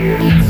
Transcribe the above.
years.